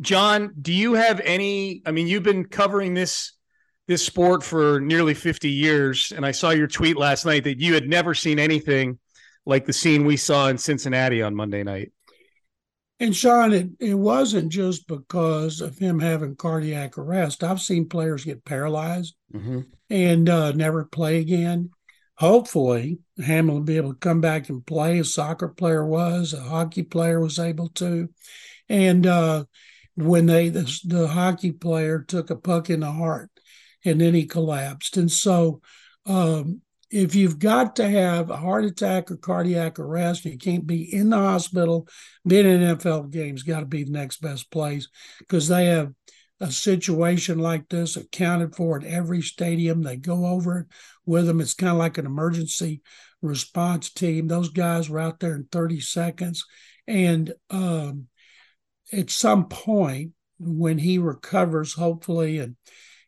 John, do you have any I mean you've been covering this this sport for nearly 50 years and I saw your tweet last night that you had never seen anything like the scene we saw in Cincinnati on Monday night. And Sean, it, it wasn't just because of him having cardiac arrest. I've seen players get paralyzed mm-hmm. and uh, never play again. Hopefully, Hamlin will be able to come back and play. A soccer player was, a hockey player was able to. And uh, when they the, the hockey player took a puck in the heart and then he collapsed. And so um, if you've got to have a heart attack or cardiac arrest, you can't be in the hospital. Being in an NFL game's got to be the next best place because they have a situation like this accounted for at every stadium. They go over it with them. It's kind of like an emergency response team. Those guys were out there in 30 seconds. And um, at some point when he recovers, hopefully, and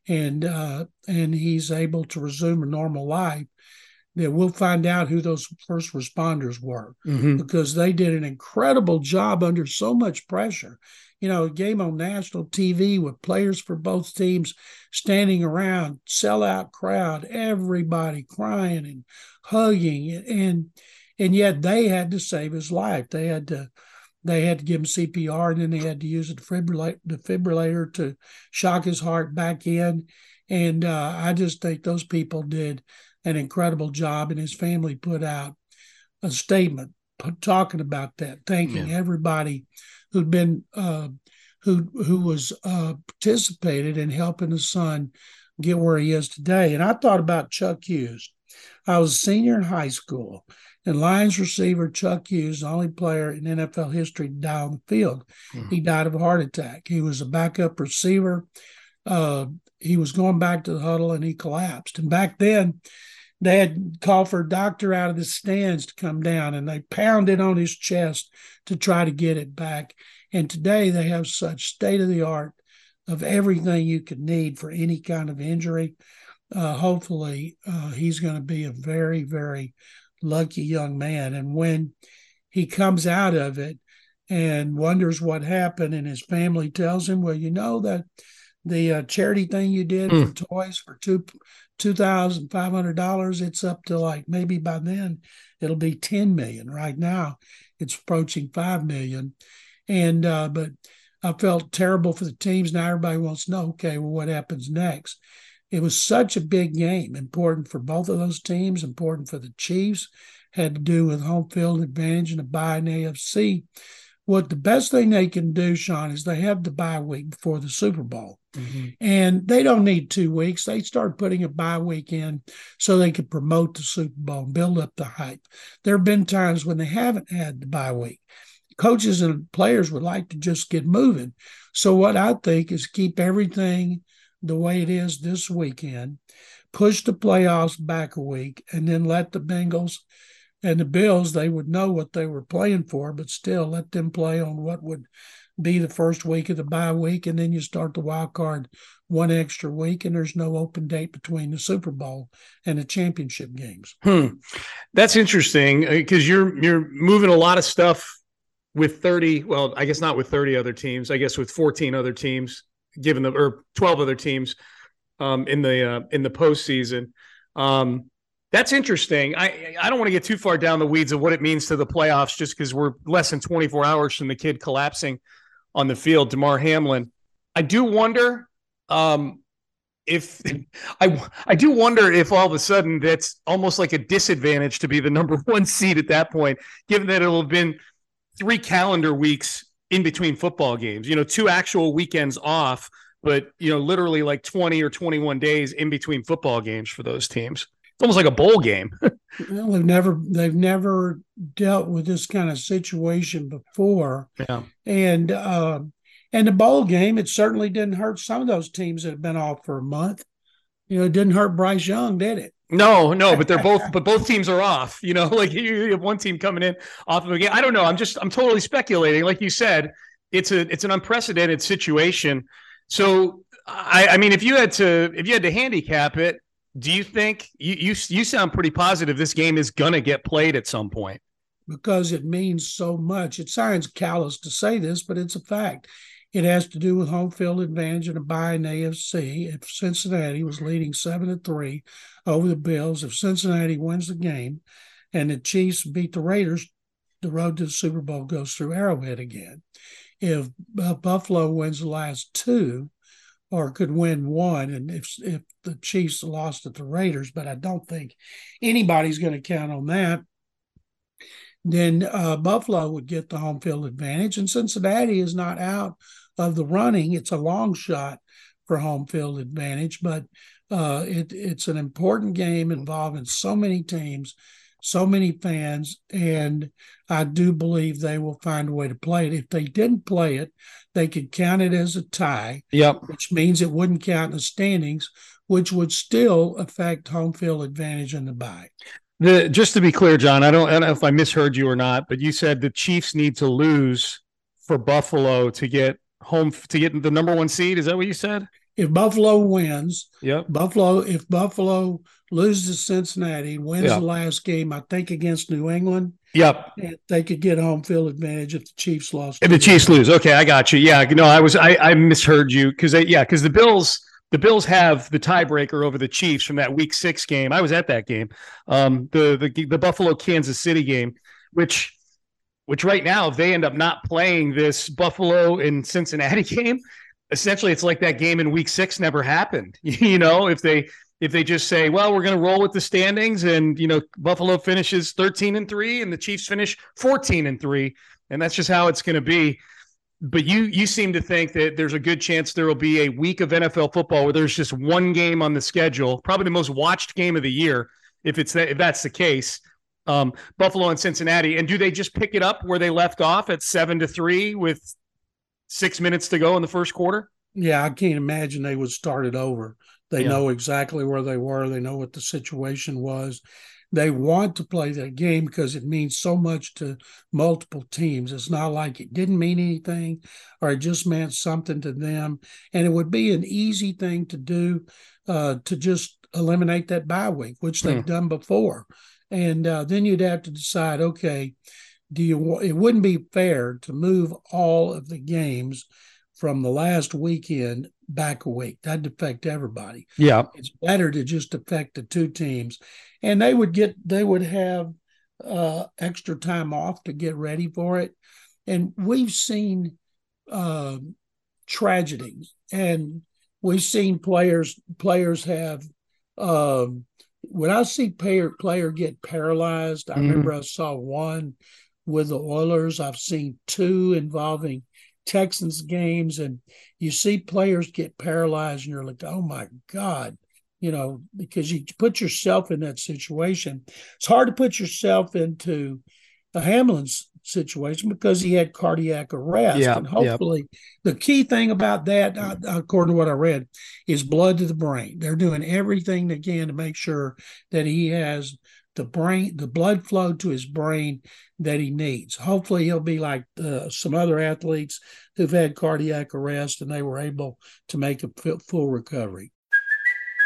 and uh, and he's able to resume a normal life, that we'll find out who those first responders were mm-hmm. because they did an incredible job under so much pressure. You know, a game on national TV with players for both teams standing around, sellout crowd, everybody crying and hugging, and and yet they had to save his life. They had to they had to give him CPR and then they had to use a defibrillator, to shock his heart back in. And uh, I just think those people did an incredible job, and his family put out a statement talking about that, thanking yeah. everybody who'd been uh, who who was uh, participated in helping his son get where he is today. And I thought about Chuck Hughes. I was a senior in high school, and Lions receiver Chuck Hughes, the only player in NFL history to die on the field. Hmm. He died of a heart attack. He was a backup receiver. Uh, he was going back to the huddle and he collapsed. And back then, they had called for a doctor out of the stands to come down and they pounded on his chest to try to get it back. And today they have such state of the art of everything you could need for any kind of injury. Uh, hopefully, uh, he's going to be a very, very lucky young man. And when he comes out of it and wonders what happened, and his family tells him, Well, you know that the uh, charity thing you did mm. for toys for two two thousand five hundred dollars. It's up to like maybe by then it'll be ten million. Right now, it's approaching five million, and uh, but I felt terrible for the teams. Now everybody wants to know, okay, well, what happens next? It was such a big game, important for both of those teams, important for the Chiefs, had to do with home field advantage and a bye in AFC what the best thing they can do, Sean, is they have the bye week before the Super Bowl. Mm-hmm. And they don't need two weeks. They start putting a bye week in so they can promote the Super Bowl and build up the hype. There have been times when they haven't had the bye week. Coaches and players would like to just get moving. So, what I think is keep everything the way it is this weekend, push the playoffs back a week, and then let the Bengals and the Bills, they would know what they were playing for, but still let them play on what would be the first week of the bye week, and then you start the wild card one extra week, and there's no open date between the Super Bowl and the championship games. Hmm. That's interesting because uh, you're you're moving a lot of stuff with 30. Well, I guess not with 30 other teams. I guess with 14 other teams, given the or 12 other teams um, in the uh, in the postseason. Um, that's interesting. I I don't want to get too far down the weeds of what it means to the playoffs, just because we're less than 24 hours from the kid collapsing on the field, Damar Hamlin. I do wonder Um, if I I do wonder if all of a sudden that's almost like a disadvantage to be the number one seed at that point, given that it'll have been three calendar weeks in between football games. You know, two actual weekends off, but you know, literally like twenty or twenty one days in between football games for those teams. It's almost like a bowl game. well, they've never they've never dealt with this kind of situation before. Yeah, and. Uh, and the bowl game, it certainly didn't hurt some of those teams that have been off for a month. You know, it didn't hurt Bryce Young, did it? No, no, but they're both, but both teams are off. You know, like you have one team coming in off of a game. I don't know. I'm just, I'm totally speculating. Like you said, it's a, it's an unprecedented situation. So, I, I mean, if you had to, if you had to handicap it, do you think you, you, you sound pretty positive this game is gonna get played at some point? Because it means so much. It sounds callous to say this, but it's a fact. It has to do with home field advantage and a bye in AFC. If Cincinnati was leading seven to three over the Bills, if Cincinnati wins the game and the Chiefs beat the Raiders, the road to the Super Bowl goes through Arrowhead again. If uh, Buffalo wins the last two, or could win one, and if if the Chiefs lost at the Raiders, but I don't think anybody's going to count on that then uh, Buffalo would get the home field advantage. And Cincinnati is not out of the running. It's a long shot for home field advantage, but uh, it, it's an important game involving so many teams, so many fans, and I do believe they will find a way to play it. If they didn't play it, they could count it as a tie, yep. which means it wouldn't count in the standings, which would still affect home field advantage in the bye. The just to be clear, John, I don't, I don't know if I misheard you or not, but you said the Chiefs need to lose for Buffalo to get home to get the number one seed. Is that what you said? If Buffalo wins, yep. Buffalo. If Buffalo loses Cincinnati, wins yep. the last game, I think against New England. Yep, they could get home field advantage if the Chiefs lost. If the Chiefs lose, okay, I got you. Yeah, no, I was I, I misheard you because yeah, because the Bills the Bills have the tiebreaker over the Chiefs from that Week Six game. I was at that game, um, the the the Buffalo Kansas City game, which which right now if they end up not playing this Buffalo and Cincinnati game, essentially it's like that game in Week Six never happened. you know, if they if they just say, well, we're going to roll with the standings, and you know, Buffalo finishes thirteen and three, and the Chiefs finish fourteen and three, and that's just how it's going to be but you you seem to think that there's a good chance there will be a week of NFL football where there's just one game on the schedule, probably the most watched game of the year, if it's that, if that's the case. Um, Buffalo and Cincinnati, and do they just pick it up where they left off at seven to three with six minutes to go in the first quarter? Yeah, I can't imagine they would start it over. They yeah. know exactly where they were. They know what the situation was. They want to play that game because it means so much to multiple teams. It's not like it didn't mean anything or it just meant something to them. And it would be an easy thing to do uh, to just eliminate that bye week, which they've hmm. done before. And uh, then you'd have to decide, okay, do you? Want it wouldn't be fair to move all of the games from the last weekend back a week. That'd affect everybody. Yeah. It's better to just affect the two teams. And they would get they would have uh extra time off to get ready for it. And we've seen uh, tragedies and we've seen players players have um when I see player player get paralyzed, I mm-hmm. remember I saw one with the Oilers. I've seen two involving Texans games and you see players get paralyzed and you're like, oh my God, you know, because you put yourself in that situation. It's hard to put yourself into a Hamlin's situation because he had cardiac arrest. Yeah, and hopefully, the key thing about that, uh, according to what I read, is blood to the brain. They're doing everything they can to make sure that he has the brain, the blood flow to his brain that he needs. Hopefully, he'll be like uh, some other athletes who've had cardiac arrest and they were able to make a full recovery.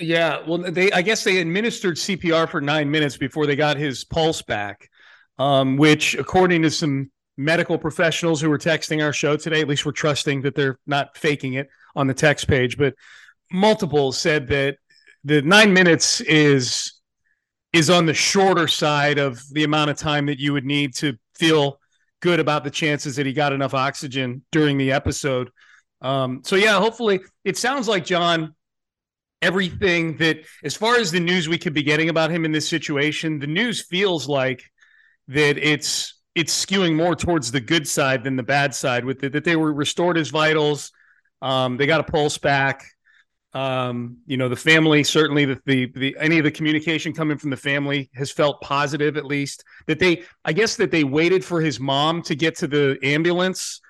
Yeah, well, they I guess they administered CPR for nine minutes before they got his pulse back, um, which, according to some medical professionals who were texting our show today, at least we're trusting that they're not faking it on the text page, but multiple said that the nine minutes is is on the shorter side of the amount of time that you would need to feel good about the chances that he got enough oxygen during the episode. Um, so yeah, hopefully it sounds like John everything that as far as the news we could be getting about him in this situation, the news feels like that it's it's skewing more towards the good side than the bad side with it, that they were restored his vitals. Um, they got a pulse back. Um, you know, the family certainly the, the the any of the communication coming from the family has felt positive at least that they I guess that they waited for his mom to get to the ambulance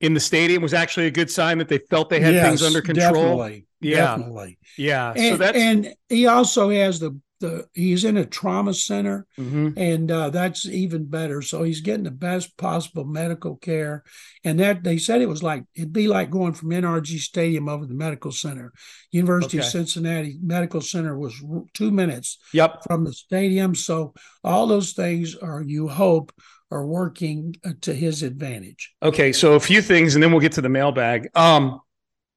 in the stadium was actually a good sign that they felt they had Yes, things under control. Definitely. Yeah. Definitely. Yeah. so And, that's and he also has the the he's in a trauma center Mhm. and uh, that's even better. So he's getting the best possible medical care, and that they said it was like it'd be like going from NRG Stadium over to the medical center. University of Cincinnati Medical Center was two minutes Yep. from the stadium. So all those things are you hope are working uh, to his advantage. Okay, so a few things, and then we'll get to the mailbag. Um,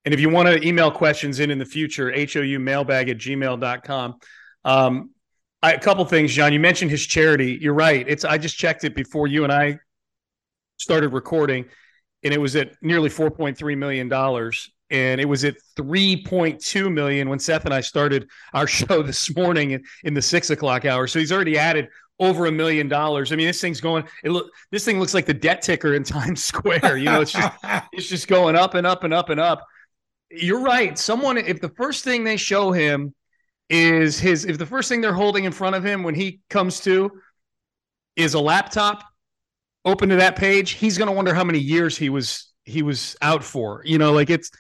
and if you want to email questions in in the future, hou mailbag at gmail.com. Um, I, a couple things, John. You mentioned his charity. You're right. It's I just checked it before you and I started recording, and it was at nearly 4.3 million dollars, and it was at 3.2 million when Seth and I started our show this morning in, in the six o'clock hour. So he's already added over a million dollars. I mean, this thing's going. It look. This thing looks like the debt ticker in Times Square. You know, it's just it's just going up and up and up and up. You're right. Someone, if the first thing they show him is his, if the first thing they're holding in front of him when he comes to is a laptop open to that page, he's going to wonder how many years he was he was out for. You know, like it's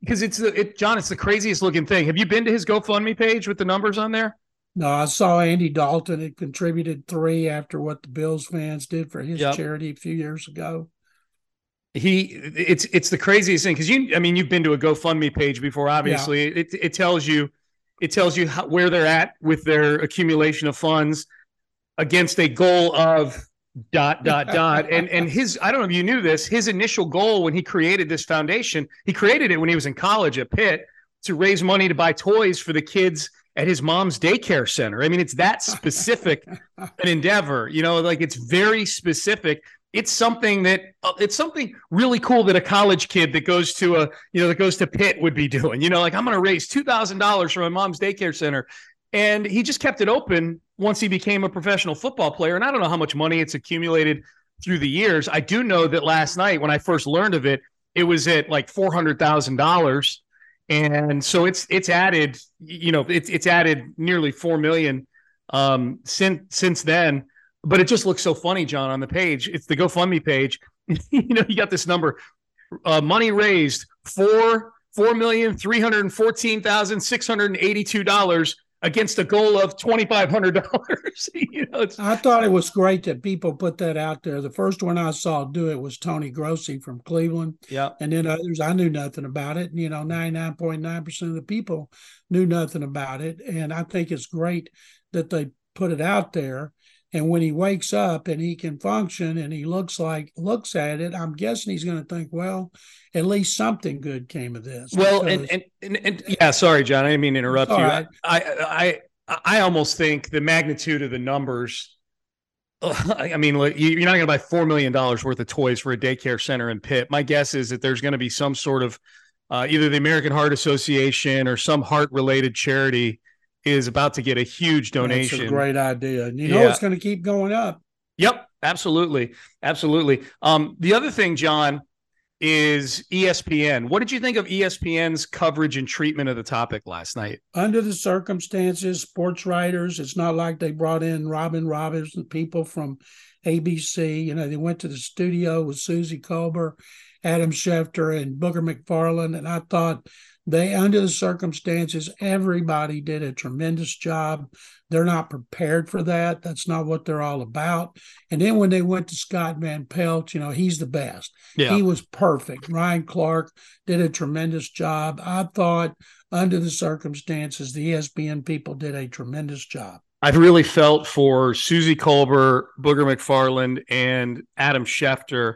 because it's the it John. It's the craziest looking thing. Have you been to his GoFundMe page with the numbers on there? No, I saw Andy Dalton had contributed three after what the Bills fans did for his Yep. charity a few years ago. he it's it's the craziest thing because you i mean you've been to a gofundme page before obviously it, it tells you it tells you how, where they're at with their accumulation of funds against a goal of dot dot dot. And and his i don't know if you knew this his initial goal when he created this foundation he created it when he was in college at pitt to raise money to buy toys for the kids at his mom's daycare center. I mean it's that specific an endeavor you know like it's very specific it's something that uh, it's something really cool that a college kid that goes to a you know that goes to Pitt would be doing. You know, like I'm going to raise two thousand dollars from my mom's daycare center, and he just kept it open once he became a professional football player. And I don't know how much money it's accumulated through the years. I do know that last night when I first learned of it, it was at like four hundred thousand dollars, and so it's it's added. You know, it's it's added nearly four million um, since since then but it just looks so funny, John, on the page. It's the GoFundMe page. you know, you got this number. Uh, money raised four four million three hundred fourteen thousand six hundred eighty-two dollars against a goal of twenty five hundred dollars. you know, it's I thought it was great that people put that out there. The first one I saw do it was Tony Grossi from Cleveland, yeah. and then others I knew nothing about it. You know, ninety nine point nine percent of the people knew nothing about it, and I think it's great that they put it out there. And when he wakes up and he can function and he looks like looks at it, I'm guessing he's going to think, well, at least something good came of this. Well, and, because- and and and yeah, sorry, John. I didn't mean to interrupt you. right. I I I almost think the magnitude of the numbers. I mean, you- you're not going to buy four million dollars worth of toys for a daycare center in Pitt. My guess is that there's going to be some sort of uh, either the American Heart Association or some heart-related charity is about to get a huge donation. That's a great idea. And you know Yeah. it's going to keep going up. Yep, absolutely, absolutely. Um, the other thing, John, is ESPN. What did you think of ESPN's coverage and treatment of the topic last night? Under the circumstances, sports writers, it's not like they brought in Robin Roberts and people from ABC. You know, they went to the studio with Suzy Kolber, Adam Schefter, and Booger McFarland. And I thought They, under the circumstances, everybody did a tremendous job. They're not prepared for that. That's not what they're all about. And then when they went to Scott Van Pelt, you know, he's the best. Yeah. He was perfect. Ryan Clark did a tremendous job. I thought, under the circumstances, the ESPN people did a tremendous job. I've really felt for Suzy Kolber, Booger McFarland, and Adam Schefter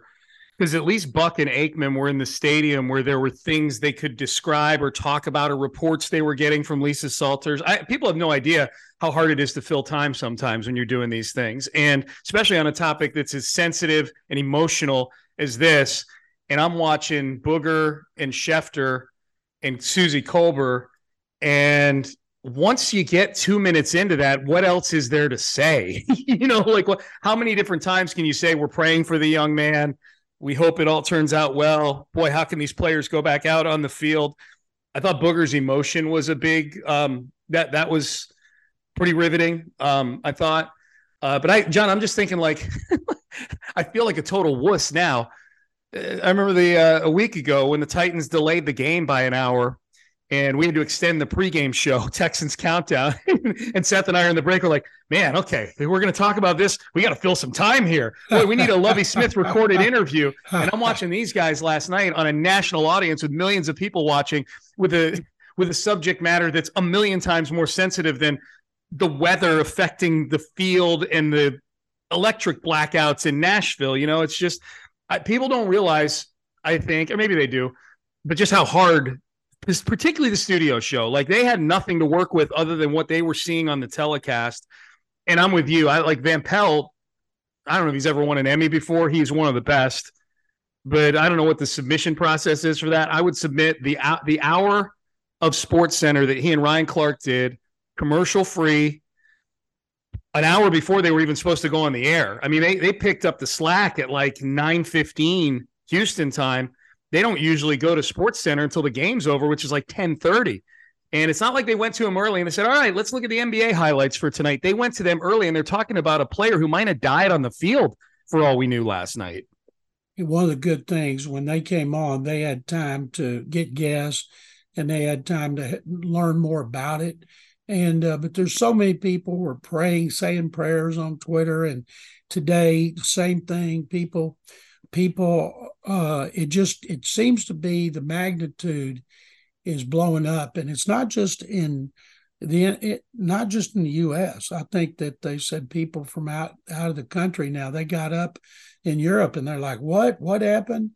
because at least Buck and Aikman were in the stadium where there were things they could describe or talk about or reports they were getting from Lisa Salters. I, people have no idea how hard it is to fill time sometimes when you're doing these things, and especially on a topic that's as sensitive and emotional as this. And I'm watching Booger and Schefter and Suzy Kolber, and once you get two minutes into that, what else is there to say? you know, like what, how many different times can you say we're praying for the young man? We hope it all turns out well. Boy, how can these players go back out on the field? I thought Booger's emotion was a big um, that that was pretty riveting. Um, I thought, uh, but I, John, I'm just thinking like I feel like a total wuss now. Uh, I remember the uh, a week ago when the Titans delayed the game by an hour and we had to extend the pregame show, Texans Countdown. and Seth and I are in the break. We're like, man, okay, we're going to talk about this. We got to fill some time here. Boy, we need a Lovie Smith recorded interview. And I'm watching these guys last night on a national audience with millions of people watching with a with a subject matter that's a million times more sensitive than the weather affecting the field and the electric blackouts in Nashville. You know, it's just I, people don't realize. I think, or maybe they do, but just how hard particularly the studio show. Like they had nothing to work with other than what they were seeing on the telecast. And I'm with you. I like Van Pelt. I don't know if he's ever won an Emmy before. He's one of the best, but I don't know what the submission process is for that. I would submit the uh, the hour of Sports Center that he and Ryan Clark did, commercial free, an hour before they were even supposed to go on the air. I mean, they they picked up the slack at like 9:15 Houston time they don't usually go to Sports Center until the game's over, which is like 1030. And it's not like they went to him early and they said, All right, let's look at the NBA highlights for tonight. They went to them early and they're talking about a player who might have died on the field for all we knew last night. One of the good things when they came on, they had time to get gas and they had time to learn more about it. And uh, but there's so many people were praying, saying prayers on Twitter, and today the same thing. People people uh, it just it seems to be the magnitude is blowing up and it's not just in the it, not just in the US I think that they said people from out out of the country now they got up in Europe and they're like what what happened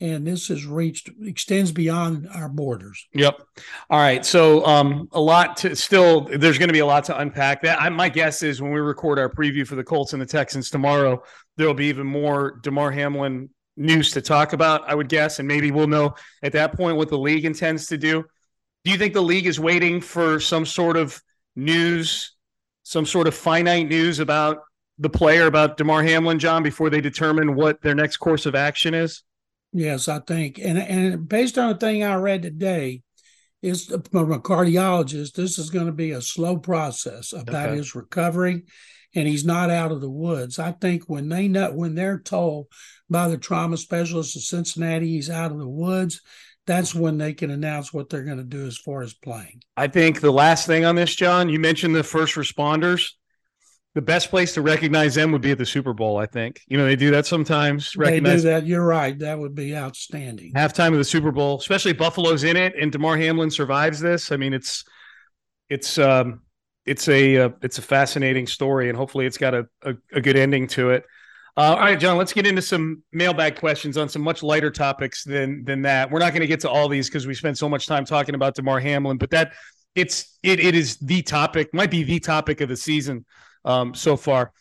and this has reached extends beyond our borders. Yep. All right. So um, a lot to still there's going to be a lot to unpack. That I, my guess is when we record our preview for the Colts and the Texans tomorrow, there'll be even more Damar Hamlin news to talk about. I would guess, and maybe we'll know at that point what the league intends to do. Do you think the league is waiting for some sort of news, some sort of finite news about the player about Damar Hamlin, John, before they determine what their next course of action is? Yes, I think, and and based on the thing I read today, is from a cardiologist. This is going to be a slow process about okay. his recovery, and he's not out of the woods. I think when they know when they're told by the trauma specialist of Cincinnati he's out of the woods, that's when they can announce what they're going to do as far as playing. I think the last thing on this, John, you mentioned the first responders the best place to recognize them would be at the Super Bowl. I think you know they do that sometimes. Recognize they do that. You're right. That would be outstanding. Halftime of the Super Bowl, especially Buffalo's in it, and Damar Hamlin survives this. I mean, it's it's um, it's a uh, it's a fascinating story, and hopefully, it's got a a, a good ending to it. Uh, all right, John, let's get into some mailbag questions on some much lighter topics than than that. We're not going to get to all these because we spent so much time talking about Damar Hamlin, but that it's it it is the topic, might be the topic of the season um, so far.